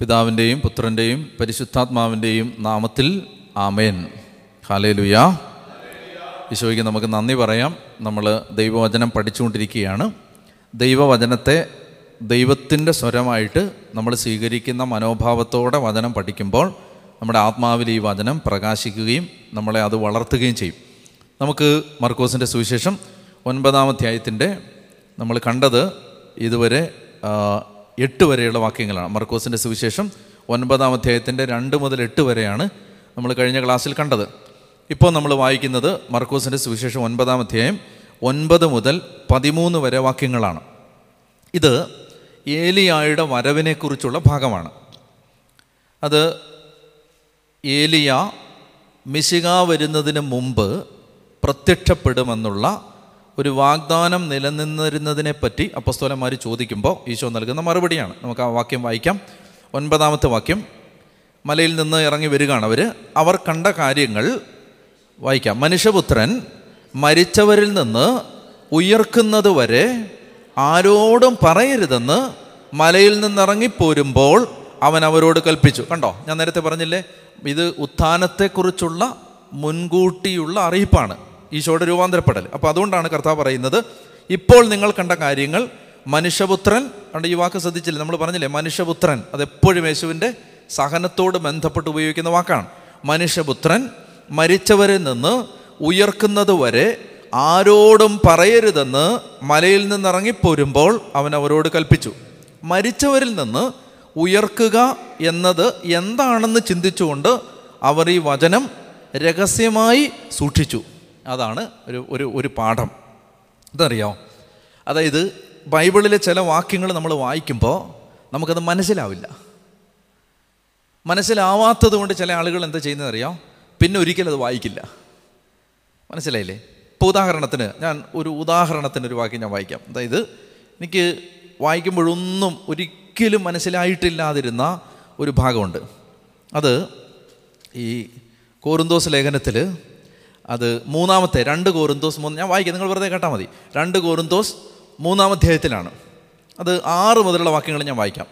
പിതാവിന്റെയും പുത്രന്റെയും പരിശുദ്ധാത്മാവിന്റെയും നാമത്തിൽ ആമേൻ. ഹാലേലുയ ഈശോയ്ക്ക് നമുക്ക് നന്ദി പറയാം. നമ്മൾ ദൈവവചനം പഠിച്ചുകൊണ്ടിരിക്കുകയാണ്. ദൈവവചനത്തെ ദൈവത്തിന്റെ സ്വരമായിട്ട് നമ്മൾ സ്വീകരിക്കുന്ന മനോഭാവത്തോടെ വചനം പഠിക്കുമ്പോൾ നമ്മുടെ ആത്മാവിൽ ഈ വചനം പ്രകാശിക്കുകയും നമ്മളെ അത് വളർത്തുകയും ചെയ്യും. നമുക്ക് മർക്കോസിന്റെ സുവിശേഷം ഒൻപതാം അധ്യായത്തിന്റെ നമ്മൾ കണ്ടത് ഇതുവരെ എട്ട് വരെയുള്ള വാക്യങ്ങളാണ്. മർക്കോസിന്റെ സുവിശേഷം ഒൻപതാം അധ്യായത്തിന്റെ രണ്ട് മുതൽ എട്ട് വരെയാണ് നമ്മൾ കഴിഞ്ഞ ക്ലാസ്സിൽ കണ്ടത്. ഇപ്പോൾ നമ്മൾ വായിക്കുന്നത് മർക്കോസിന്റെ സുവിശേഷം ഒൻപതാം അധ്യായം ഒൻപത് മുതൽ പതിമൂന്ന് വരെ വാക്യങ്ങളാണ്. ഇത് ഏലിയായുടെ വരവിനെക്കുറിച്ചുള്ള ഭാഗമാണ്. അത് ഏലിയ മിശിക വരുന്നതിന് മുമ്പ് പ്രത്യക്ഷപ്പെടുമെന്നുള്ള ഒരു വാഗ്ദാനം നിലനിന്നിരുന്നതിനെ പറ്റി അപ്പസ്തോലന്മാർ ചോദിക്കുമ്പോൾ ഈശോ നൽകുന്ന മറുപടിയാണ്. നമുക്ക് ആ വാക്യം വായിക്കാം. ഒൻപതാമത്തെ വാക്യം. മലയിൽ നിന്ന് ഇറങ്ങി വരികയാണ് അവർ അവർ കണ്ട കാര്യങ്ങൾ വായിക്കാം. മനുഷ്യപുത്രൻ മരിച്ചവരിൽ നിന്ന് ഉയർക്കുന്നത് വരെ ആരോടും പറയരുതെന്ന് മലയിൽ നിന്നിറങ്ങിപ്പോരുമ്പോൾ അവൻ അവരോട് കൽപ്പിച്ചു. കണ്ടോ? ഞാൻ നേരത്തെ പറഞ്ഞില്ലേ? ഇത് ഉത്ഥാനത്തെക്കുറിച്ചുള്ള മുൻകൂട്ടിയുള്ള അറിയിപ്പാണ്. ഈശോയുടെ രൂപാന്തരപ്പെടൽ. അപ്പോൾ അതുകൊണ്ടാണ് കർത്താവ് പറയുന്നത് ഇപ്പോൾ നിങ്ങൾ കണ്ട കാര്യങ്ങൾ മനുഷ്യപുത്രൻ അവിടെ ഈ വാക്ക് ശ്രദ്ധിച്ചില്ലേ? നമ്മൾ പറഞ്ഞില്ലേ മനുഷ്യപുത്രൻ അതെപ്പോഴും യേശുവിന്റെ സഹനത്തോട് ബന്ധപ്പെട്ട് ഉപയോഗിക്കുന്ന വാക്കാണ്. മനുഷ്യപുത്രൻ മരിച്ചവരിൽ നിന്ന് ഉയർക്കുന്നത് വരെ ആരോടും പറയരുതെന്ന് മലയിൽ നിന്നിറങ്ങിപ്പോരുമ്പോൾ അവൻ അവരോട് കൽപ്പിച്ചു. മരിച്ചവരിൽ നിന്ന് ഉയർക്കുക എന്നത് എന്താണെന്ന് ചിന്തിച്ചുകൊണ്ട് അവർ ഈ വചനം രഹസ്യമായി സൂക്ഷിച്ചു. അതാണ് ഒരു ഒരു ഒരു പാഠം. ഇതറിയോ? അതായത് ബൈബിളിലെ ചില വാക്യങ്ങൾ നമ്മൾ വായിക്കുമ്പോൾ നമുക്കത് മനസ്സിലാവില്ല. മനസ്സിലാവാത്തത് കൊണ്ട് ചില ആളുകൾ എന്താ ചെയ്യുന്നത് അറിയാം? പിന്നെ ഒരിക്കലും അത് വായിക്കില്ല. മനസ്സിലായില്ലേ? ഇപ്പോൾ ഉദാഹരണത്തിന് ഞാൻ ഒരു ഉദാഹരണത്തിന് ഒരു വാക്യം ഞാൻ വായിക്കാം. അതായത് എനിക്ക് വായിക്കുമ്പോഴൊന്നും ഒരിക്കലും മനസ്സിലായിട്ടില്ലാതിരുന്ന ഒരു ഭാഗമുണ്ട്. അത് ഈ കോറുന്തോസ് ലേഖനത്തിൽ അത് മൂന്നാമത്തെ രണ്ട് കോരുന്തോസ് മൂന്ന് ഞാൻ വായിക്കാം നിങ്ങൾ വെറുതെ കേട്ടാൽ മതി. രണ്ട് കോരുന്തോസ് മൂന്നാം അധ്യായത്തിലാണ് അത് ആറ് മുതലുള്ള വാക്യങ്ങൾ ഞാൻ വായിക്കാം.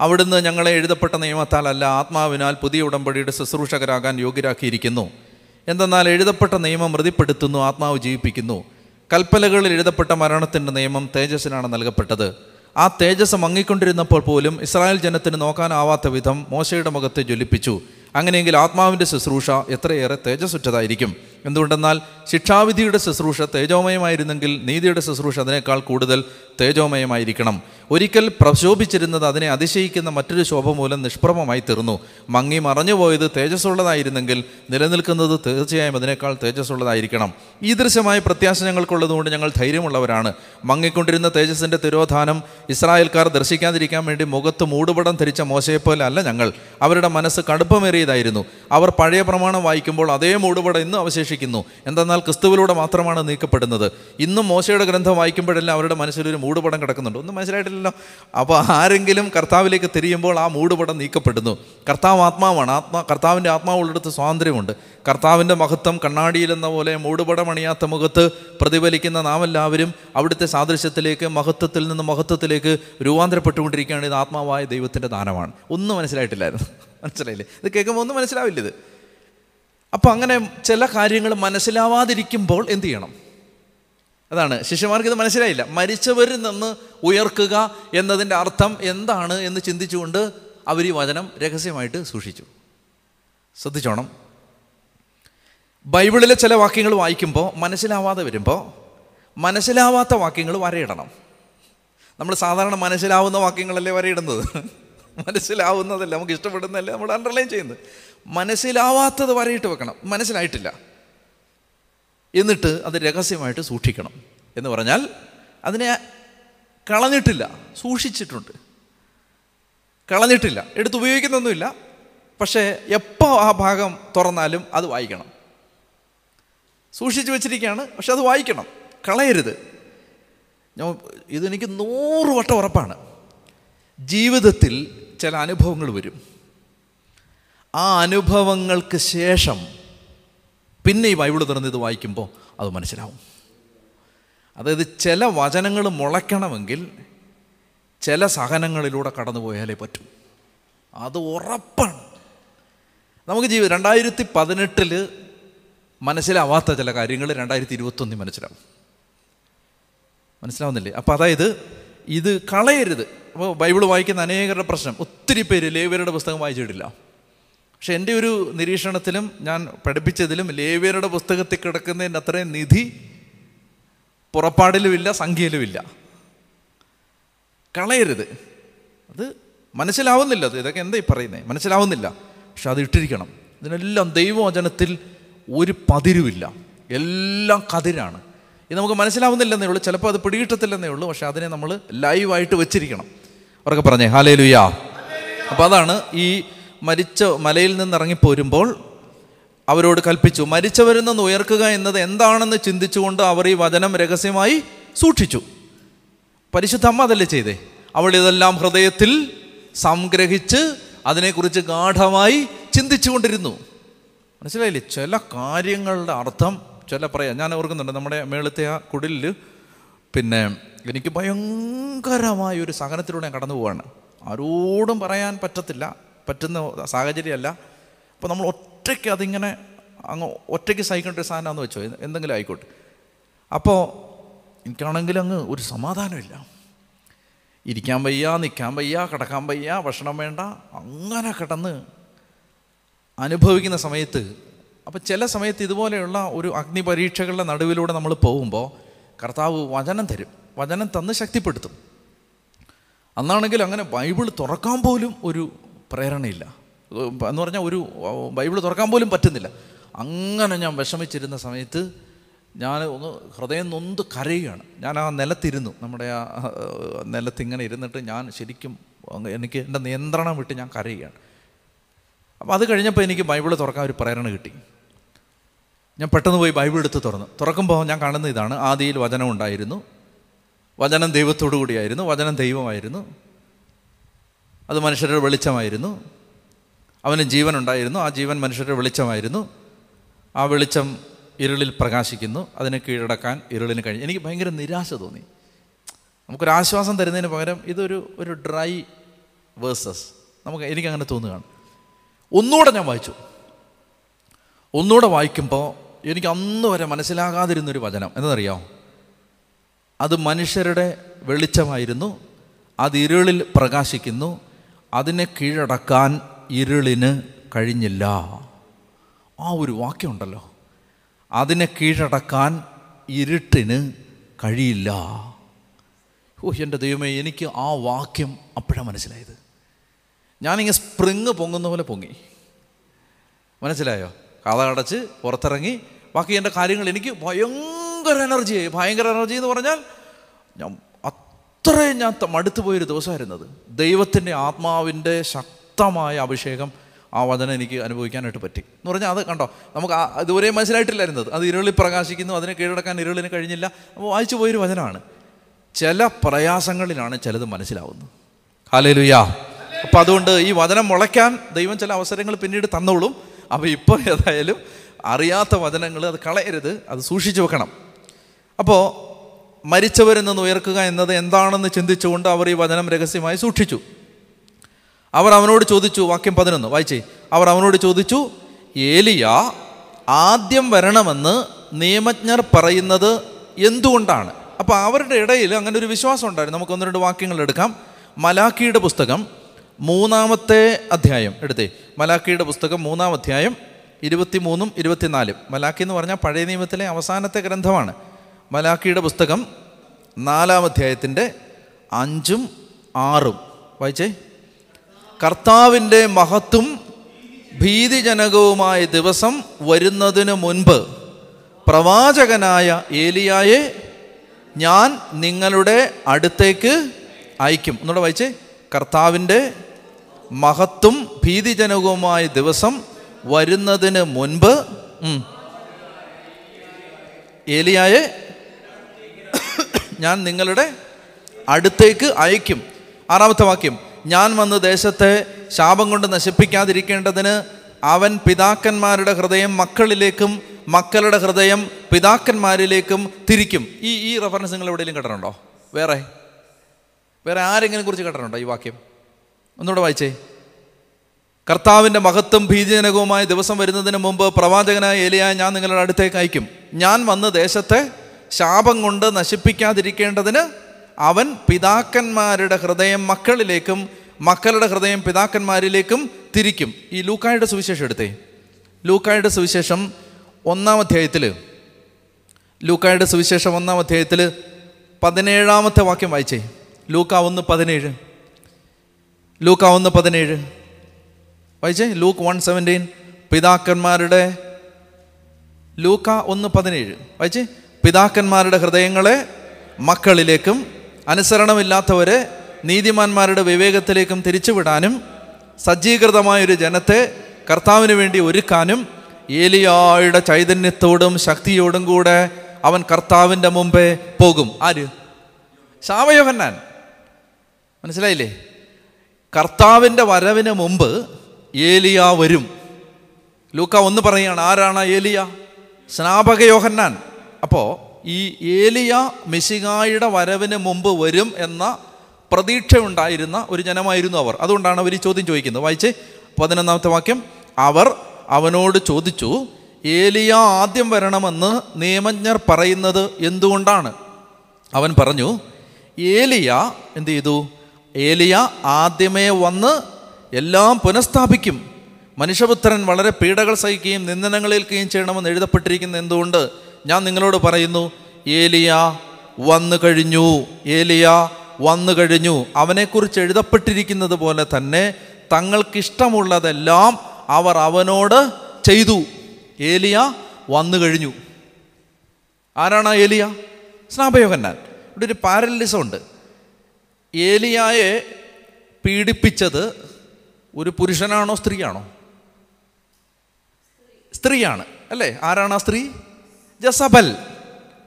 അവിടുന്ന് ഞങ്ങളെ എഴുതപ്പെട്ട നിയമത്താലല്ല ആത്മാവിനാൽ പുതിയ ഉടമ്പടിയുടെ ശുശ്രൂഷകരാകാൻ യോഗ്യരാക്കിയിരിക്കുന്നു. എന്തെന്നാൽ എഴുതപ്പെട്ട നിയമം മൃതിപ്പെടുത്തുന്നു ആത്മാവ് ജീവിപ്പിക്കുന്നു. കൽപ്പലകളിൽ എഴുതപ്പെട്ട മരണത്തിന്റെ നിയമം തേജസ്സിനാണ് നൽകപ്പെട്ടത്. ആ തേജസ് മങ്ങിക്കൊണ്ടിരുന്നപ്പോൾ പോലും ഇസ്രായേൽ ജനത്തിന് നോക്കാനാവാത്ത വിധം മോശയുടെ മുഖത്തെ ജ്വലിപ്പിച്ചു. അങ്ങനെയെങ്കിൽ ആത്മാവിന്റെ ശുശ്രൂഷ എത്രയേറെ തേജസ്സുറ്റതായിരിക്കും. എന്തുകൊണ്ടെന്നാൽ ശിക്ഷാവിധിയുടെ ശുശ്രൂഷ തേജോമയമായിരുന്നെങ്കിൽ നീതിയുടെ ശുശ്രൂഷ അതിനേക്കാൾ കൂടുതൽ തേജോമയമായിരിക്കണം. ഒരിക്കൽ പ്രശോഭിച്ചിരുന്നത് അതിനെ അതിശയിക്കുന്ന മറ്റൊരു ശോഭ മൂലം നിഷ്പ്രഭമായി തീർന്നു. മങ്ങി മറഞ്ഞുപോയത് തേജസ്സുള്ളതായിരുന്നെങ്കിൽ നിലനിൽക്കുന്നത് തീർച്ചയായും അതിനേക്കാൾ തേജസ്സുള്ളതായിരിക്കണം. ഈ ദൃശ്യമായ പ്രത്യാശ ഞങ്ങൾക്കുള്ളതുകൊണ്ട് ഞങ്ങൾ ധൈര്യമുള്ളവരാണ്. മങ്ങിക്കൊണ്ടിരുന്ന തേജസ്സിന്റെ തിരോധാനം ഇസ്രായേൽക്കാർ ദർശിക്കാതിരിക്കാൻ വേണ്ടി മുഖത്ത് മൂടുപടം ധരിച്ച മോശയെപ്പോലെ അല്ല ഞങ്ങൾ. അവരുടെ മനസ്സ് കടുപ്പമേറിയതായിരുന്നു. അവർ പഴയ പ്രമാണം വായിക്കുമ്പോൾ അതേ മൂടുപടം ഇന്നും അവശേഷിക്കുന്നു എന്തെന്നാൽ ക്രിസ്തുവിലൂടെ മാത്രമാണ് നീക്കപ്പെടുന്നത്. ഇന്നും മോശയുടെ ഗ്രന്ഥം വായിക്കുമ്പോഴെല്ലാം അവരുടെ മനസ്സിലൊരു മൂടുപടം കിടക്കുന്നുണ്ട്. ഒന്നും മനസ്സിലായിട്ടില്ലല്ലോ. അപ്പോൾ ആരെങ്കിലും കർത്താവിലേക്ക് തിരിയുമ്പോൾ ആ മൂടുപടം നീക്കപ്പെടുന്നു. കർത്താവ് ആത്മാവാണ്. ആത്മാ കർത്താവിന്റെ ആത്മാവുള്ളിടത്ത് സ്വാതന്ത്ര്യമുണ്ട്. കർത്താവിന്റെ മഹത്വം കണ്ണാടിയിലെന്ന പോലെ മൂടുപടമണിയാത്ത മുഖത്ത് പ്രതിഫലിക്കുന്ന നാം എല്ലാവരും അവിടുത്തെ സാദൃശ്യത്തിലേക്ക് മഹത്വത്തിൽ നിന്ന് മഹത്വത്തിലേക്ക് രൂപാന്തരപ്പെട്ടുകൊണ്ടിരിക്കുകയാണ് ഇത് ആത്മാവായ ദൈവത്തിന്റെ ദാനമാണ്. ഒന്നും മനസ്സിലായിട്ടില്ലായിരുന്നു. മനസ്സിലായില്ലേ? ഇത് കേൾക്കുമ്പോൾ ഒന്നും മനസ്സിലാവില്ല ഇത്. അപ്പോൾ അങ്ങനെ ചില കാര്യങ്ങൾ മനസ്സിലാവാതിരിക്കുമ്പോൾ എന്തു ചെയ്യണം? അതാണ്. ശിഷ്യന്മാർക്ക് ഇത് മനസ്സിലായില്ല. മരിച്ചവരിൽ നിന്ന് ഉയർക്കുക എന്നതിന്റെ അർത്ഥം എന്താണ് എന്ന് ചിന്തിച്ചുകൊണ്ട് അവർ ഈ വചനം രഹസ്യമായിട്ട് സൂക്ഷിച്ചു. ശ്രദ്ധിച്ചോണം. ബൈബിളിലെ ചില വാക്യങ്ങൾ വായിക്കുമ്പോൾ മനസ്സിലാവാതെ വരുമ്പോൾ മനസ്സിലാവാത്ത വാക്യങ്ങൾ വരയിടണം. നമ്മൾ സാധാരണ മനസ്സിലാവുന്ന വാക്യങ്ങളല്ലേ വരയിടുന്നത്? മനസ്സിലാവുന്നതല്ല നമുക്ക് ഇഷ്ടപ്പെടുന്നതല്ലേ നമ്മൾ അണ്ടർലൈൻ ചെയ്യുന്നത്? മനസ്സിലാവാത്തത് വരയിട്ട് വെക്കണം. മനസ്സിലായിട്ടില്ല. എന്നിട്ട് അത് രഹസ്യമായിട്ട് സൂക്ഷിക്കണം എന്ന് പറഞ്ഞാൽ അതിനെ കളഞ്ഞിട്ടില്ല. സൂക്ഷിച്ചിട്ടുണ്ട്. കളഞ്ഞിട്ടില്ല. എടുത്ത് ഉപയോഗിക്കുന്നൊന്നുമില്ല. പക്ഷേ എപ്പോൾ ആ ഭാഗം തുറന്നാലും അത് വായിക്കണം. സൂക്ഷിച്ചു വെച്ചിരിക്കുകയാണ്. പക്ഷെ അത് വായിക്കണം. കളയരുത്. ഞാൻ ഇതെനിക്ക് നൂറ് വട്ടം ഉറപ്പാണ്. ജീവിതത്തിൽ ചില അനുഭവങ്ങൾ വരും. ആ അനുഭവങ്ങൾക്ക് ശേഷം പിന്നെ ഈ ബൈബിൾ തുറന്ന് ഇത് വായിക്കുമ്പോൾ അത് മനസ്സിലാവും. അതായത് ചില വചനങ്ങൾ മുളയ്ക്കണമെങ്കിൽ ചില സഹനങ്ങളിലൂടെ കടന്നു പോയാലേ പറ്റൂ. അത് ഉറപ്പാണ്. നമുക്ക് ജീവി രണ്ടായിരത്തി പതിനെട്ടിൽ മനസ്സിലാവാത്ത ചില കാര്യങ്ങൾ രണ്ടായിരത്തി ഇരുപത്തൊന്നിൽ മനസ്സിലാവും. മനസ്സിലാവുന്നില്ലേ? അപ്പോൾ അതായത് ഇത് കളയരുത്. അപ്പോൾ ബൈബിൾ വായിക്കുന്ന അനേകരുടെ പ്രശ്നം. ഒത്തിരി പേര് ലേവ്യരുടെ പുസ്തകം വായിച്ചിട്ടില്ല. പക്ഷെ എന്റെ ഒരു നിരീക്ഷണത്തിലും ഞാൻ പഠിപ്പിച്ചതിലും ലേവ്യരുടെ പുസ്തകത്തിൽ കിടക്കുന്നതിന്റെ അത്രയും നിധി പുറപ്പാടിലുമില്ല സംഖ്യയിലുമില്ല. കളയരുത്. അത് മനസ്സിലാവുന്നില്ല. അത് ഇതൊക്കെ എന്താ ഈ പറയുന്നത് മനസ്സിലാവുന്നില്ല. പക്ഷെ അത് ഇട്ടിരിക്കണം. ഇതിനെല്ലാം ദൈവവചനത്തിൽ ഒരു പതിരുമില്ല. എല്ലാം കതിരാണ്. ഇത് നമുക്ക് മനസ്സിലാവുന്നില്ലെന്നേ ഉള്ളൂ. ചിലപ്പോൾ അത് പിടികിട്ടത്തില്ലെന്നേ ഉള്ളൂ. പക്ഷെ അതിനെ നമ്മൾ ലൈവായിട്ട് വെച്ചിരിക്കണം. അവരൊക്കെ പറഞ്ഞേ ഹാലേ ലുയാ അപ്പോൾ അതാണ് ഈ മരിച്ച മലയിൽ നിന്ന് ഇറങ്ങിപ്പോരുമ്പോൾ അവരോട് കൽപ്പിച്ചു മരിച്ചവരിൽ നിന്ന് ഉയർക്കുക എന്നത് എന്താണെന്ന് ചിന്തിച്ചുകൊണ്ട് അവർ ഈ വചനം രഹസ്യമായി സൂക്ഷിച്ചു. പരിശുദ്ധ അമ്മ അതല്ലേ ചെയ്തേ? അവൾ ഇതെല്ലാം ഹൃദയത്തിൽ സംഗ്രഹിച്ച് അതിനെക്കുറിച്ച് ഗാഠമായി ചിന്തിച്ചുകൊണ്ടിരുന്നു. മനസ്സിലായില്ലേ? ചില കാര്യങ്ങളുടെ അർത്ഥം ചില പറയാം ഞാൻ ഓർക്കുന്നുണ്ട് നമ്മുടെ മേളത്തെ ആ കുടിലിൽ പിന്നെ എനിക്ക് ഭയങ്കരമായ ഒരു സഹനത്തിലൂടെ ഞാൻ കടന്നു പോവാണ് ആരോടും പറയാൻ പറ്റത്തില്ല. പറ്റുന്ന സാഹചര്യമല്ല. അപ്പോൾ നമ്മൾ ഒറ്റയ്ക്ക് അതിങ്ങനെ അങ്ങ് ഒറ്റയ്ക്ക് സഹിക്കേണ്ട ഒരു സാധനമാണെന്ന് വെച്ചോ എന്തെങ്കിലും ആയിക്കോട്ടെ. അപ്പോൾ എനിക്കാണെങ്കിൽ അങ്ങ് ഒരു സമാധാനമില്ല. ഇരിക്കാൻ വയ്യ നിൽക്കാൻ വയ്യ കിടക്കാൻ വയ്യ ഭക്ഷണം വേണ്ട അങ്ങനെ കിടന്ന് അനുഭവിക്കുന്ന സമയത്ത് അപ്പോൾ ചില സമയത്ത് ഇതുപോലെയുള്ള ഒരു അഗ്നി പരീക്ഷകളുടെ നടുവിലൂടെ നമ്മൾ പോകുമ്പോൾ കർത്താവ് വചനം തരും വചനം തന്ന് ശക്തിപ്പെടുത്തും. അന്നാണെങ്കിൽ അങ്ങനെ ബൈബിൾ തുറക്കാൻ പോലും ഒരു പ്രേരണയില്ല. എന്ന് പറഞ്ഞാൽ ഒരു ബൈബിൾ തുറക്കാൻ പോലും പറ്റുന്നില്ല. അങ്ങനെ ഞാൻ വിഷമിച്ചിരുന്ന സമയത്ത് ഞാൻ ഒന്ന് ഹൃദയം നൊന്ത് കരയുകയാണ്. ഞാൻ ആ നിലത്തിരുന്നു. നമ്മുടെ ആ നിലത്തിങ്ങനെ ഇരുന്നിട്ട് ഞാൻ ശരിക്കും എനിക്ക് എന്റെ നിയന്ത്രണം വിട്ട് ഞാൻ കരയുകയാണ്. അപ്പോൾ അത് കഴിഞ്ഞപ്പോൾ എനിക്ക് ബൈബിൾ തുറക്കാൻ ഒരു പ്രേരണ കിട്ടി. ഞാൻ പെട്ടെന്ന് പോയി ബൈബിൾ എടുത്ത് തുറന്നു. തുറക്കുമ്പോൾ ഞാൻ കാണുന്ന ഇതാണ്. ആദിയിൽ വചനം ഉണ്ടായിരുന്നു. വചനം ദൈവത്തോടു കൂടിയായിരുന്നു വചനം ദൈവമായിരുന്നു. അത് മനുഷ്യരുടെ വെളിച്ചമായിരുന്നു. അവന് ജീവൻ ഉണ്ടായിരുന്നു ആ ജീവൻ മനുഷ്യരുടെ വെളിച്ചമായിരുന്നു. ആ വെളിച്ചം ഇരുളിൽ പ്രകാശിക്കുന്നു. അതിനെ കീഴടക്കാൻ ഇരുളിന് കഴിഞ്ഞു. എനിക്ക് ഭയങ്കര നിരാശ തോന്നി. നമുക്കൊരു ആശ്വാസം തരുന്നതിന് പകരം ഇതൊരു ഒരു ഡ്രൈ വേഴ്സസ്. നമുക്ക് എനിക്കങ്ങനെ തോന്നുകയാണ്. ഒന്നുകൂടെ ഞാൻ വായിച്ചു. ഒന്നുകൂടെ വായിക്കുമ്പോൾ എനിക്ക് അന്ന് വരെ മനസ്സിലാകാതിരുന്നൊരു വചനം. എന്നറിയാമോ അത് മനുഷ്യരുടെ വെളിച്ചമായിരുന്നു. അത് ഇരുളിൽ പ്രകാശിക്കുന്നു. അതിനെ കീഴടക്കാൻ ഇരുളിന് കഴിഞ്ഞില്ല. ആ ഒരു വാക്യമുണ്ടല്ലോ. അതിനെ കീഴടക്കാൻ ഇരുട്ടിന് കഴിയില്ല. ഓ എന്റെ ദൈവമേ എനിക്ക് ആ വാക്യം അപ്പോഴാണ് മനസ്സിലായത്. ഞാനിങ്ങനെ സ്പ്രിങ് പൊങ്ങുന്ന പോലെ പൊങ്ങി. മനസ്സിലായോ? കഥ അടച്ച് പുറത്തിറങ്ങി. ബാക്കി എന്റെ കാര്യങ്ങൾ എനിക്ക് ഭയങ്കര എനർജിയായി. ഭയങ്കര എനർജി എന്ന് പറഞ്ഞാൽ ഞാൻ അത്രയും ഞാൻ മടുത്തു പോയൊരു ദിവസമായിരുന്നത്. ദൈവത്തിന്റെ ആത്മാവിന്റെ ശക്തമായ അഭിഷേകം ആ വചനം എനിക്ക് അനുഭവിക്കാനായിട്ട് പറ്റി. എന്ന് പറഞ്ഞാൽ അത് കണ്ടോ നമുക്ക് ഇതുവരെ മനസ്സിലായിട്ടില്ലായിരുന്നത്. അത് ഇരുളിൽ പ്രകാശിക്കുന്നു അതിനെ കീഴടക്കാൻ ഇരുളിന് കഴിഞ്ഞില്ല. അപ്പോൾ വായിച്ചു പോയൊരു വചനമാണ്. ചില പ്രയാസങ്ങളിലാണ് ചിലത് മനസ്സിലാവുന്നത്. ഹാലേലുയാ അപ്പം അതുകൊണ്ട് ഈ വചനം മുളയ്ക്കാൻ ദൈവം ചില അവസരങ്ങൾ പിന്നീട് തന്നോളും. അപ്പോൾ ഇപ്പോൾ ഏതായാലും അറിയാത്ത വചനങ്ങൾ അത് കളയരുത് അത് സൂക്ഷിച്ചു വെക്കണം. അപ്പോൾ മരിച്ചവരിൽ നിന്ന് ഉയർക്കുക എന്നത് എന്താണെന്ന് ചിന്തിച്ചുകൊണ്ട് അവർ ഈ വചനം രഹസ്യമായി സൂക്ഷിച്ചു. അവർ അവനോട് ചോദിച്ചു വാക്യം പതിനൊന്ന് വായിച്ചേ. അവർ അവനോട് ചോദിച്ചു ഏലിയ ആദ്യം വരണമെന്ന് നിയമജ്ഞർ പറയുന്നത് എന്തുകൊണ്ടാണ്? അപ്പോൾ അവരുടെ ഇടയിൽ അങ്ങനെ ഒരു വിശ്വാസം ഉണ്ടായിരുന്നു. നമുക്ക് ഒന്ന് രണ്ട് വാക്യങ്ങൾ എടുക്കാം. മലാക്കിയുടെ പുസ്തകം മൂന്നാമത്തെ അധ്യായം. എടുത്തേ. മലാക്കിയുടെ പുസ്തകം മൂന്നാം അധ്യായം ഇരുപത്തിമൂന്നും ഇരുപത്തിനാലും. മലാക്കി എന്ന് പറഞ്ഞാൽ പഴയ നിയമത്തിലെ അവസാനത്തെ ഗ്രന്ഥമാണ്. മലാക്കിയുടെ പുസ്തകം നാലാം അധ്യായത്തിന്റെ അഞ്ചും ആറും. വായിച്ചേ. കർത്താവിന്റെ മഹത്തും ഭീതിജനകവുമായ ദിവസം വരുന്നതിന് മുൻപ് പ്രവാചകനായ ഏലിയായെ ഞാൻ നിങ്ങളുടെ അടുത്തേക്ക് അയക്കും. എന്നോട് വായിച്ചേ. കർത്താവിന്റെ മഹത്തും ഭീതിജനകവുമായ ദിവസം വരുന്നതിന് മുൻപ് ഏലിയായെ ഞാൻ നിങ്ങളുടെ അടുത്തേക്ക് അയക്കും. ആറാമത്തെ വാക്യം ഞാൻ വന്ന് ദേശത്തെ ശാപം കൊണ്ട് നശിപ്പിക്കാതിരിക്കേണ്ടതിന് അവൻ പിതാക്കന്മാരുടെ ഹൃദയം മക്കളിലേക്കും മക്കളുടെ ഹൃദയം പിതാക്കന്മാരിലേക്കും തിരിക്കും. ഈ ഈ റെഫറൻസ് നിങ്ങൾ എവിടെയെങ്കിലും കേട്ടിട്ടുണ്ടോ? വേറെ? വേറെ ആരെങ്കിലും കുറിച്ച് കേട്ടിട്ടുണ്ടോ ഈ വാക്യം? ഒന്നുകൂടെ വായിച്ചേ. കർത്താവിന്റെ മഹത്വം ഭീതിജനകവുമായ ദിവസം വരുന്നതിന് മുമ്പ് പ്രവാചകനായ ഏലിയായ ഞാൻ നിങ്ങളുടെ അടുത്തേക്ക് അയക്കും. ഞാൻ വന്ന് ദേശത്തെ ശാപം കൊണ്ട് നശിപ്പിക്കാതിരിക്കേണ്ടതിന് അവൻ പിതാക്കന്മാരുടെ ഹൃദയം മക്കളിലേക്കും മക്കളുടെ ഹൃദയം പിതാക്കന്മാരിലേക്കും തിരിക്കും. ഈ ലൂക്കായുടെ സുവിശേഷം എടുത്തേ. ലൂക്കായുടെ സുവിശേഷം ഒന്നാം അധ്യായത്തിൽ ലൂക്കായുടെ സുവിശേഷം ഒന്നാം അധ്യായത്തിൽ പതിനേഴാമത്തെ വാക്യം വായിച്ചേ. ലൂക്ക ഒന്ന് പതിനേഴ്. ലൂക്ക ഒന്ന് പതിനേഴ്. വായിച്ചേ? Luke one seventeen. പിതാക്കന്മാരുടെ ലൂക്ക ഒന്ന് പതിനേഴ്. വായിച്ചേ? പിതാക്കന്മാരുടെ ഹൃദയങ്ങളെ മക്കളിലേക്കും അനുസരണമില്ലാത്തവരെ നീതിമാന്മാരുടെ വിവേകത്തിലേക്കും തിരിച്ചുവിടാനും സജ്ജീകൃതമായൊരു ജനത്തെ കർത്താവിന് വേണ്ടി ഒരുക്കാനും ഏലിയായുടെ ചൈതന്യത്തോടും ശക്തിയോടും കൂടെ അവൻ കർത്താവിന്റെ മുമ്പേ പോകും. ആര്? ശാവയോഹന്നാൻ. മനസ്സിലായില്ലേ? കർത്താവിന്റെ വരവിന് മുമ്പ് ഏലിയ വരും. ലൂക്ക ഒന്ന് പറയുകയാണ് ആരാണ് ഏലിയ? സ്നാപക യോഹന്നാൻ അപ്പോൾ ഈ ഏലിയ മെസ്സികായുടെ വരവിന് മുമ്പ് വരും എന്ന പ്രതീക്ഷ ഉണ്ടായിരുന്ന ഒരു ജനമായിരുന്നു അവർ. അതുകൊണ്ടാണ് അവർ ഈ ചോദ്യം ചോദിക്കുന്നത്. വായിച്ച്. പതിനൊന്നാമത്തെ വാക്യം. അവർ അവനോട് ചോദിച്ചു ഏലിയ ആദ്യം വരണമെന്ന് നിയമജ്ഞർ പറയുന്നത് എന്തുകൊണ്ടാണ്? അവൻ പറഞ്ഞു ഏലിയ എന്ത് ചെയ്തു? ഏലിയ ആദ്യമേ വന്ന് എല്ലാം പുനഃസ്ഥാപിക്കും. മനുഷ്യപുത്രൻ വളരെ പീഡകൾ സഹിക്കുകയും നിന്ദനങ്ങളേൽക്കുകയും ചെയ്യണമെന്ന് എഴുതപ്പെട്ടിരിക്കുന്നത് എന്തുകൊണ്ട്? ഞാൻ നിങ്ങളോട് പറയുന്നു ഏലിയ വന്നു കഴിഞ്ഞു ഏലിയ വന്നു കഴിഞ്ഞു. അവനെക്കുറിച്ച് എഴുതപ്പെട്ടിരിക്കുന്നത് പോലെ തന്നെ തങ്ങൾക്കിഷ്ടമുള്ളതെല്ലാം അവർ അവനോട് ചെയ്തു. ഏലിയ വന്നു കഴിഞ്ഞു. ആരാണ് ഏലിയ? സ്നാപയോഹന്നാൻ. ഇവിടെ ഒരു പാരലിസം ഉണ്ട്. ഏലിയായെ പീഡിപ്പിച്ചത് ഒരു പുരുഷനാണോ സ്ത്രീയാണോ? സ്ത്രീയാണ്. അല്ലേ? ആരാണ് ആ സ്ത്രീ? ജസബൽ.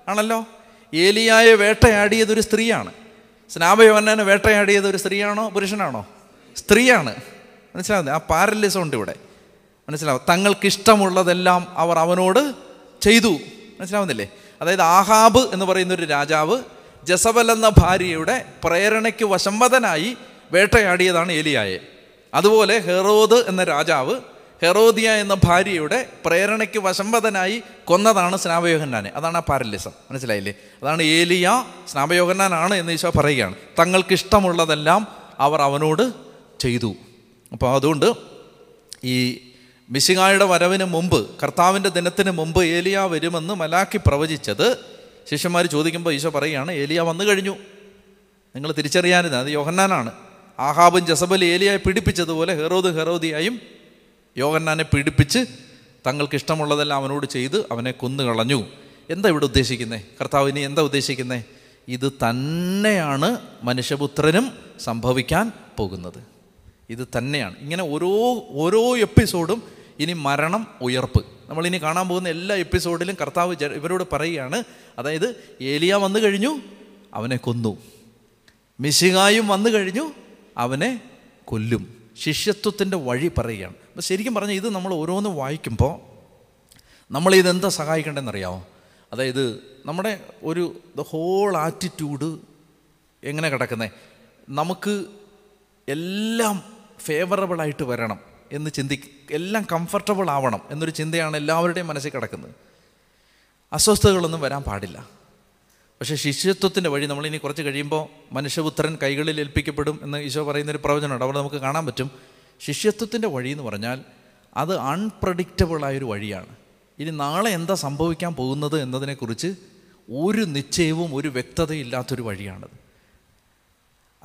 ആണല്ലോ? ഏലിയായെ വേട്ടയാടിയത് ഒരു സ്ത്രീയാണ്. സ്നാപയോഹന്നാനെ വേട്ടയാടിയത് ഒരു സ്ത്രീയാണോ പുരുഷനാണോ? സ്ത്രീയാണ്. മനസ്സിലാവുന്നത് ആ പാരലിസം ഉണ്ട് ഇവിടെ. മനസ്സിലാവും? തങ്ങൾക്കിഷ്ടമുള്ളതെല്ലാം അവർ അവനോട് ചെയ്തു. മനസ്സിലാവുന്നില്ലേ? അതായത് ആഹാബ് എന്ന് പറയുന്ന ഒരു രാജാവ് ജസബൽ എന്ന ഭാര്യയുടെ പ്രേരണയ്ക്ക് വശംവദനായി വേട്ടയാടിയതാണ് ഏലിയായെ. അതുപോലെ ഹെറോദ് എന്ന രാജാവ് ഹെറോദിയ എന്ന ഭാര്യയുടെ പ്രേരണയ്ക്ക് വശംവദനായി കൊന്നതാണ് സ്നാപയോഹന്നാനെ. അതാണ് ആ പാരലിസം മനസ്സിലായില്ലേ? അതാണ് ഏലിയ സ്നാപയോഹന്നാനാണ് എന്ന് ഈശോ പറയുകയാണ്. തങ്ങൾക്ക് ഇഷ്ടമുള്ളതെല്ലാം അവർ അവനോട് ചെയ്തു. അപ്പോൾ അതുകൊണ്ട് ഈ മിശിഹായുടെ വരവിന് മുമ്പ് കർത്താവിന്റെ ദിനത്തിന് മുമ്പ് ഏലിയ വരുമെന്ന് മലാക്കി പ്രവചിച്ചത് ശിഷ്യന്മാർ ചോദിക്കുമ്പോൾ ഈശോ പറയുകയാണ് ഏലിയ വന്നു കഴിഞ്ഞു. നിങ്ങൾ തിരിച്ചറിയാനില്ല അത് യോഹന്നാനാണ്. ആഹാബും ജസബൽ ഏലിയായി പിടിപ്പിച്ചതുപോലെ ഹെറോദ് ഹെറോദിയായും യോഹന്നാനെ പീഡിപ്പിച്ച് തങ്ങൾക്ക് ഇഷ്ടമുള്ളതെല്ലാം അവനോട് ചെയ്ത് അവനെ കൊന്നു കളഞ്ഞു എന്താ ഇവിടെ ഉദ്ദേശിക്കുന്നത് കർത്താവ് ഇനി എന്താ ഉദ്ദേശിക്കുന്നത് ഇത് തന്നെയാണ് മനുഷ്യപുത്രനും സംഭവിക്കാൻ പോകുന്നത്. ഇത് തന്നെയാണ്. ഇങ്ങനെ ഓരോ ഓരോ എപ്പിസോഡും ഇനി മരണം ഉയർപ്പ്. നമ്മളിനി കാണാൻ പോകുന്ന എല്ലാ എപ്പിസോഡിലും കർത്താവ് ഇവരോട് പറയുകയാണ്. അതായത് ഏലിയ വന്നു കഴിഞ്ഞു അവനെ കൊന്നു. മിശികായും വന്നു കഴിഞ്ഞു അവനെ കൊല്ലും. ശിഷ്യത്വത്തിന്റെ വഴി പറയുകയാണ്. അപ്പോൾ ശരിക്കും പറഞ്ഞാൽ ഇത് നമ്മൾ ഓരോന്ന് വായിക്കുമ്പോൾ നമ്മളിതെന്താ സഹായിക്കേണ്ടതെന്നറിയാമോ അതായത് നമ്മുടെ ഒരു ദ ഹോൾ ആറ്റിറ്റ്യൂഡ് എങ്ങനെ കിടക്കുന്നത് നമുക്ക് എല്ലാം ഫേവറബിളായിട്ട് വരണം എന്ന് ചിന്തി എല്ലാം കംഫർട്ടബിൾ ആവണം എന്നൊരു ചിന്തയാണ് എല്ലാവരുടെയും മനസ്സിൽ കിടക്കുന്നത്. അസ്വസ്ഥതകളൊന്നും വരാൻ പാടില്ല. പക്ഷേ ശിഷ്യത്വത്തിന്റെ വഴി നമ്മളിനി കുറച്ച് കഴിയുമ്പോൾ മനുഷ്യപുത്രൻ കൈകളിൽ ഏൽപ്പിക്കപ്പെടും എന്ന് ഈശോ പറയുന്നൊരു പ്രവചനമുണ്ട്. അവിടെ നമുക്ക് കാണാൻ പറ്റും. ശിഷ്യത്വത്തിന്റെ വഴി എന്ന് പറഞ്ഞാൽ അത് അൺപ്രഡിക്റ്റബിളായൊരു വഴിയാണ്. ഇനി നാളെ എന്താ സംഭവിക്കാൻ പോകുന്നത് എന്നതിനെക്കുറിച്ച് ഒരു നിശ്ചയവും ഒരു വ്യക്തതയും ഇല്ലാത്തൊരു വഴിയാണത്.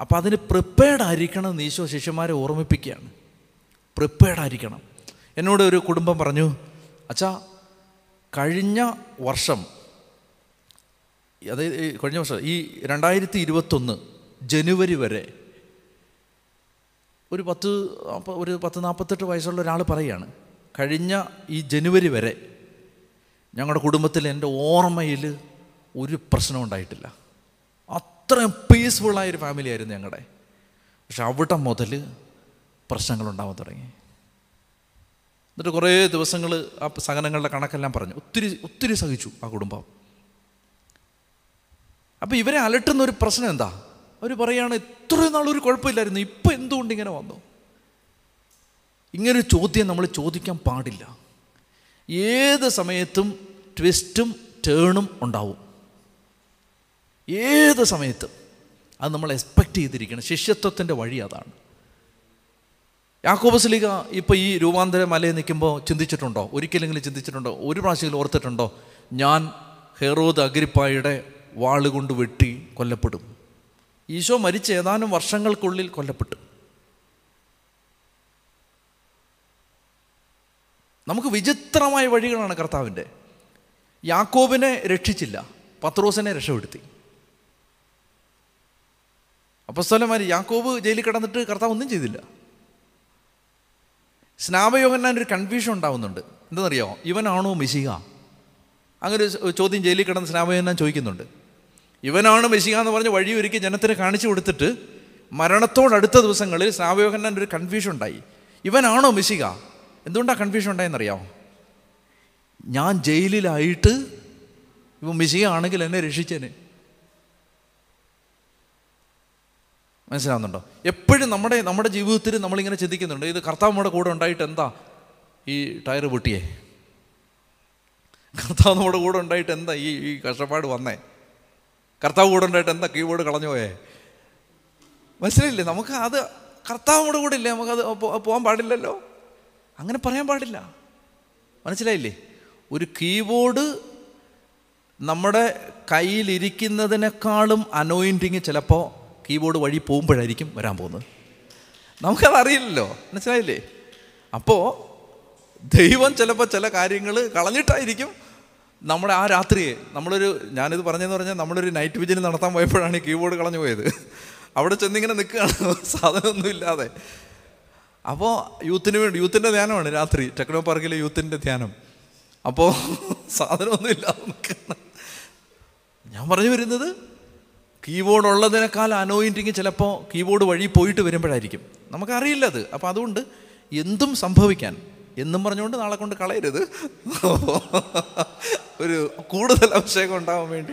അപ്പം അതിന് പ്രിപ്പയർഡ് ആയിരിക്കണം എന്ന് ഈശോ ശിഷ്യന്മാരെ ഓർമ്മിപ്പിക്കുകയാണ്. പ്രിപ്പയർഡ് ആയിരിക്കണം. എന്നോട് ഒരു കുടുംബം പറഞ്ഞു അച്ഛാ കഴിഞ്ഞ വർഷം അതായത് കഴിഞ്ഞ വർഷം ഈ രണ്ടായിരത്തി ഇരുപത്തൊന്ന് ജനുവരി വരെ ഒരു പത്ത് ഒരു പത്ത് നാൽപ്പത്തെട്ട് വയസ്സുള്ള ഒരാൾ പറയുകയാണ് കഴിഞ്ഞ ഈ ജനുവരി വരെ ഞങ്ങളുടെ കുടുംബത്തിൽ എന്റെ ഓർമ്മയിൽ ഒരു പ്രശ്നം ഉണ്ടായിട്ടില്ല. അത്രയും പീസ്ഫുള്ളായൊരു ഫാമിലി ആയിരുന്നു ഞങ്ങളുടെ പക്ഷെ അവിടെ മുതൽ പ്രശ്നങ്ങൾ ഉണ്ടാവാൻ തുടങ്ങി. എന്നിട്ട് കുറേ ദിവസങ്ങൾ ആ സഹനങ്ങളുടെ കണക്കെല്ലാം പറഞ്ഞു. ഒത്തിരി ഒത്തിരി സഹിച്ചു ആ കുടുംബം. അപ്പോൾ ഇവരെ അലട്ടുന്ന ഒരു പ്രശ്നം എന്താ? അവർ പറയുകയാണ് ഇത്രയും നാളൊരു കുഴപ്പമില്ലായിരുന്നു. ഇപ്പം എന്തുകൊണ്ട് ഇങ്ങനെ വന്നു? ഇങ്ങനൊരു ചോദ്യം നമ്മൾ ചോദിക്കാൻ പാടില്ല. ഏത് സമയത്തും ട്വിസ്റ്റും ടേണും ഉണ്ടാവും. ഏത് സമയത്തും. അത് നമ്മൾ എക്സ്പെക്റ്റ് ചെയ്തിരിക്കണം. ശിഷ്യത്വത്തിന്റെ വഴി അതാണ്. യാക്കോബസ്ലിക ഇപ്പോൾ ഈ രൂപാന്തര മലയിൽ നിൽക്കുമ്പോൾ ചിന്തിച്ചിട്ടുണ്ടോ? ഒരിക്കലെങ്കിലും ചിന്തിച്ചിട്ടുണ്ടോ? ഒരു പ്രാവശ്യം ഓർത്തിട്ടുണ്ടോ? ഞാൻ ഹെറോദ് അഗ്രിപ്പായുടെ വാളുകൊണ്ട് വെട്ടി കൊല്ലപ്പെടും. ഈശോ മരിച്ച ഏതാനും വർഷങ്ങൾക്കുള്ളിൽ കൊല്ലപ്പെട്ടു. നമുക്ക് വിചിത്രമായ വഴികളാണ് കർത്താവിന്റെ. യാക്കോബിനെ രക്ഷിച്ചില്ല പത്രോസിനെ രക്ഷപ്പെടുത്തി. അപ്പസ്തലന്മാർ യാക്കോബ് ജയിലിൽ കിടന്നിട്ട് കർത്താവ് ഒന്നും ചെയ്തില്ല. സ്നാപയോഗനാൻ ഒരു കൺഫ്യൂഷൻ ഉണ്ടാവുന്നുണ്ട്. എന്താണെന്നറിയോ ഇവനാണോ മിശിക അങ്ങനെ ചോദ്യം ജയിലിൽ കിടന്ന് സ്നാപയോഗനാൻ ചോദിക്കുന്നുണ്ട്. ഇവനാണ് മെസ്സിക എന്ന് പറഞ്ഞ് വഴി ഒരുക്കി ജനത്തിന് കാണിച്ചു കൊടുത്തിട്ട് മരണത്തോടടുത്ത ദിവസങ്ങളിൽ സ്നാപയോഗന്നാൻ ഒരു കൺഫ്യൂഷൻ ഉണ്ടായി. ഇവനാണോ മെസ്സിക എന്തുകൊണ്ടാണ് കൺഫ്യൂഷൻ ഉണ്ടായെന്നറിയാമോ ഞാൻ ജയിലിലായിട്ട് ഇവൻ മെസ്സിക ആണെങ്കിൽ എന്നെ രക്ഷിച്ചേനെ. മനസ്സിലാവുന്നുണ്ടോ? എപ്പോഴും നമ്മുടെ നമ്മുടെ ജീവിതത്തിൽ നമ്മളിങ്ങനെ ചിന്തിക്കുന്നുണ്ട്. ഇത് കർത്താവ് നമ്മുടെ കൂടെ ഉണ്ടായിട്ട് എന്താ ഈ ടയർ പൊട്ടിയേ? കർത്താവ് നമ്മുടെ കൂടെ ഉണ്ടായിട്ട് എന്താ ഈ ഈ കഷ്ടപ്പാട് വന്നേ? കർത്താവ് കൂടെ ഉണ്ടായിട്ട് എന്താ കീബോർഡ് കളഞ്ഞു പോയേ? മനസ്സിലായില്ലേ? നമുക്ക് അത് കർത്താവ് കൂടെ കൂടെ ഇല്ലേ? നമുക്കത് പോകാൻ പാടില്ലല്ലോ? അങ്ങനെ പറയാൻ പാടില്ല. മനസ്സിലായില്ലേ? ഒരു കീബോർഡ് നമ്മുടെ കയ്യിലിരിക്കുന്നതിനേക്കാളും അനോയിന്റിങ് ചിലപ്പോൾ കീബോർഡ് വഴി പോകുമ്പോഴായിരിക്കും വരാൻ പോകുന്നത്. നമുക്കതറിയില്ലല്ലോ. മനസ്സിലായില്ലേ? അപ്പോൾ ദൈവം ചിലപ്പോൾ ചില കാര്യങ്ങൾ കളഞ്ഞിട്ടായിരിക്കും നമ്മുടെ ആ രാത്രിയെ നമ്മളൊരു ഞാനിത് പറഞ്ഞതെന്ന് പറഞ്ഞാൽ നമ്മളൊരു നൈറ്റ് വിജിൽ നടത്താൻ പോയപ്പോഴാണ് ഈ കീബോർഡ് കളഞ്ഞു പോയത്. അവിടെ ചെന്നിങ്ങനെ നിൽക്കുകയാണ്. സാധനമൊന്നും ഇല്ലാതെ. അപ്പോൾ യൂത്തിന് വേണ്ടി യൂത്തിന്റെ ധ്യാനമാണ് രാത്രി. ടെക്നോ പാർക്കിലെ യൂത്തിന്റെ ധ്യാനം. അപ്പോൾ സാധനമൊന്നും ഇല്ലാതെ നിൽക്കുകയാണ്. ഞാൻ പറഞ്ഞു വരുന്നത് കീബോർഡ് ഉള്ളതിനേക്കാൾ അനോയിന്റിങ് ചിലപ്പോൾ കീബോർഡ് വഴി പോയിട്ട് വരുമ്പോഴായിരിക്കും. നമുക്കറിയില്ല അത്. അപ്പോൾ അതുകൊണ്ട് എന്തും സംഭവിക്കാൻ എന്നും പറഞ്ഞുകൊണ്ട് നാളെ കൊണ്ട് കളയരുത്. ഒരു കൂടുതൽ അഭിഷേകം ഉണ്ടാവാൻ വേണ്ടി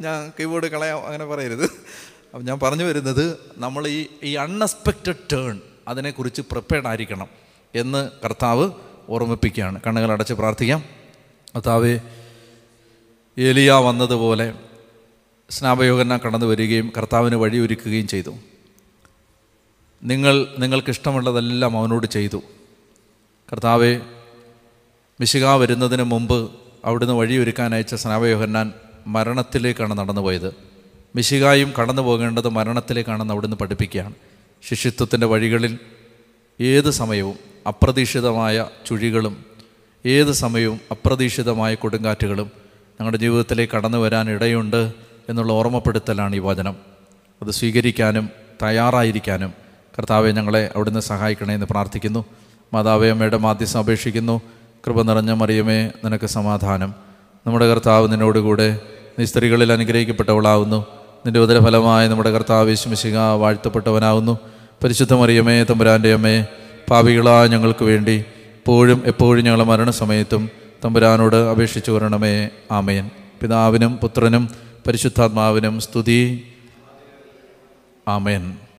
ഞാൻ കീബോർഡ് കളയാം അങ്ങനെ പറയരുത്. അപ്പം ഞാൻ പറഞ്ഞു വരുന്നത് നമ്മൾ ഈ ഈ അൺഎക്സ്പെക്റ്റഡ് ടേൺ അതിനെക്കുറിച്ച് പ്രിപ്പയർഡ് ആയിരിക്കണം എന്ന് കർത്താവ് ഓർമ്മിപ്പിക്കുകയാണ്. കണ്ണുകൾ അടച്ച് പ്രാർത്ഥിക്കാം. കർത്താവ് ഏലിയ വന്നതുപോലെ സ്നാപയോഗന കടന്നു വരികയും കർത്താവിന് വഴിയൊരുക്കുകയും ചെയ്തു. നിങ്ങൾ നിങ്ങൾക്കിഷ്ടമുള്ളതെല്ലാം അവനോട് ചെയ്തു. കർത്താവെ മിശിക വരുന്നതിന് മുമ്പ് അവിടുന്ന് വഴിയൊരുക്കാൻ അയച്ച സ്നാപയോഹന്നാൻ മരണത്തിലേക്കാണ് നടന്നുപോയത്. മിശികായും കടന്നു പോകേണ്ടത് മരണത്തിലേക്കാണെന്ന് അവിടുന്ന് പഠിപ്പിക്കുകയാണ്. ശിഷ്യത്വത്തിന്റെ വഴികളിൽ ഏത് സമയവും അപ്രതീക്ഷിതമായ ചുഴികളും ഏത് സമയവും അപ്രതീക്ഷിതമായ കൊടുങ്കാറ്റുകളും ഞങ്ങളുടെ ജീവിതത്തിലേക്ക് കടന്നു വരാൻ ഇടയുണ്ട് എന്നുള്ള ഓർമ്മപ്പെടുത്തലാണ് ഈ വചനം. അത് സ്വീകരിക്കാനും തയ്യാറായിരിക്കാനും കർത്താവെ ഞങ്ങളെ അവിടുന്ന് സഹായിക്കണേ എന്ന് പ്രാർത്ഥിക്കുന്നു. മാതാവേ അമ്മയുടെ മാധ്യസ്ഥം അപേക്ഷിക്കുന്നു. കൃപ നിറഞ്ഞ മറിയമേ നിനക്ക് സമാധാനം. നമ്മുടെ കർത്താവ് നിന്നോടുകൂടെ നീ സ്ത്രീകളിൽ അനുഗ്രഹിക്കപ്പെട്ടവളാവുന്നു. നിന്റെ ഉദരഫലമായ നമ്മുടെ കർത്താവ് വിശ്വസിക വാഴ്ത്തപ്പെട്ടവനാവുന്നു. പരിശുദ്ധ മറിയമേ തമ്പുരാന്റെ അമ്മയെ പാപികളായ ഞങ്ങൾക്ക് വേണ്ടി എപ്പോഴും എപ്പോഴും ഞങ്ങളെ മരണസമയത്തും തമ്പുരാനോട് അപേക്ഷിച്ചു വരണമേ. ആമയൻ പിതാവിനും പുത്രനും പരിശുദ്ധാത്മാവിനും സ്തുതി. ആമേൻ.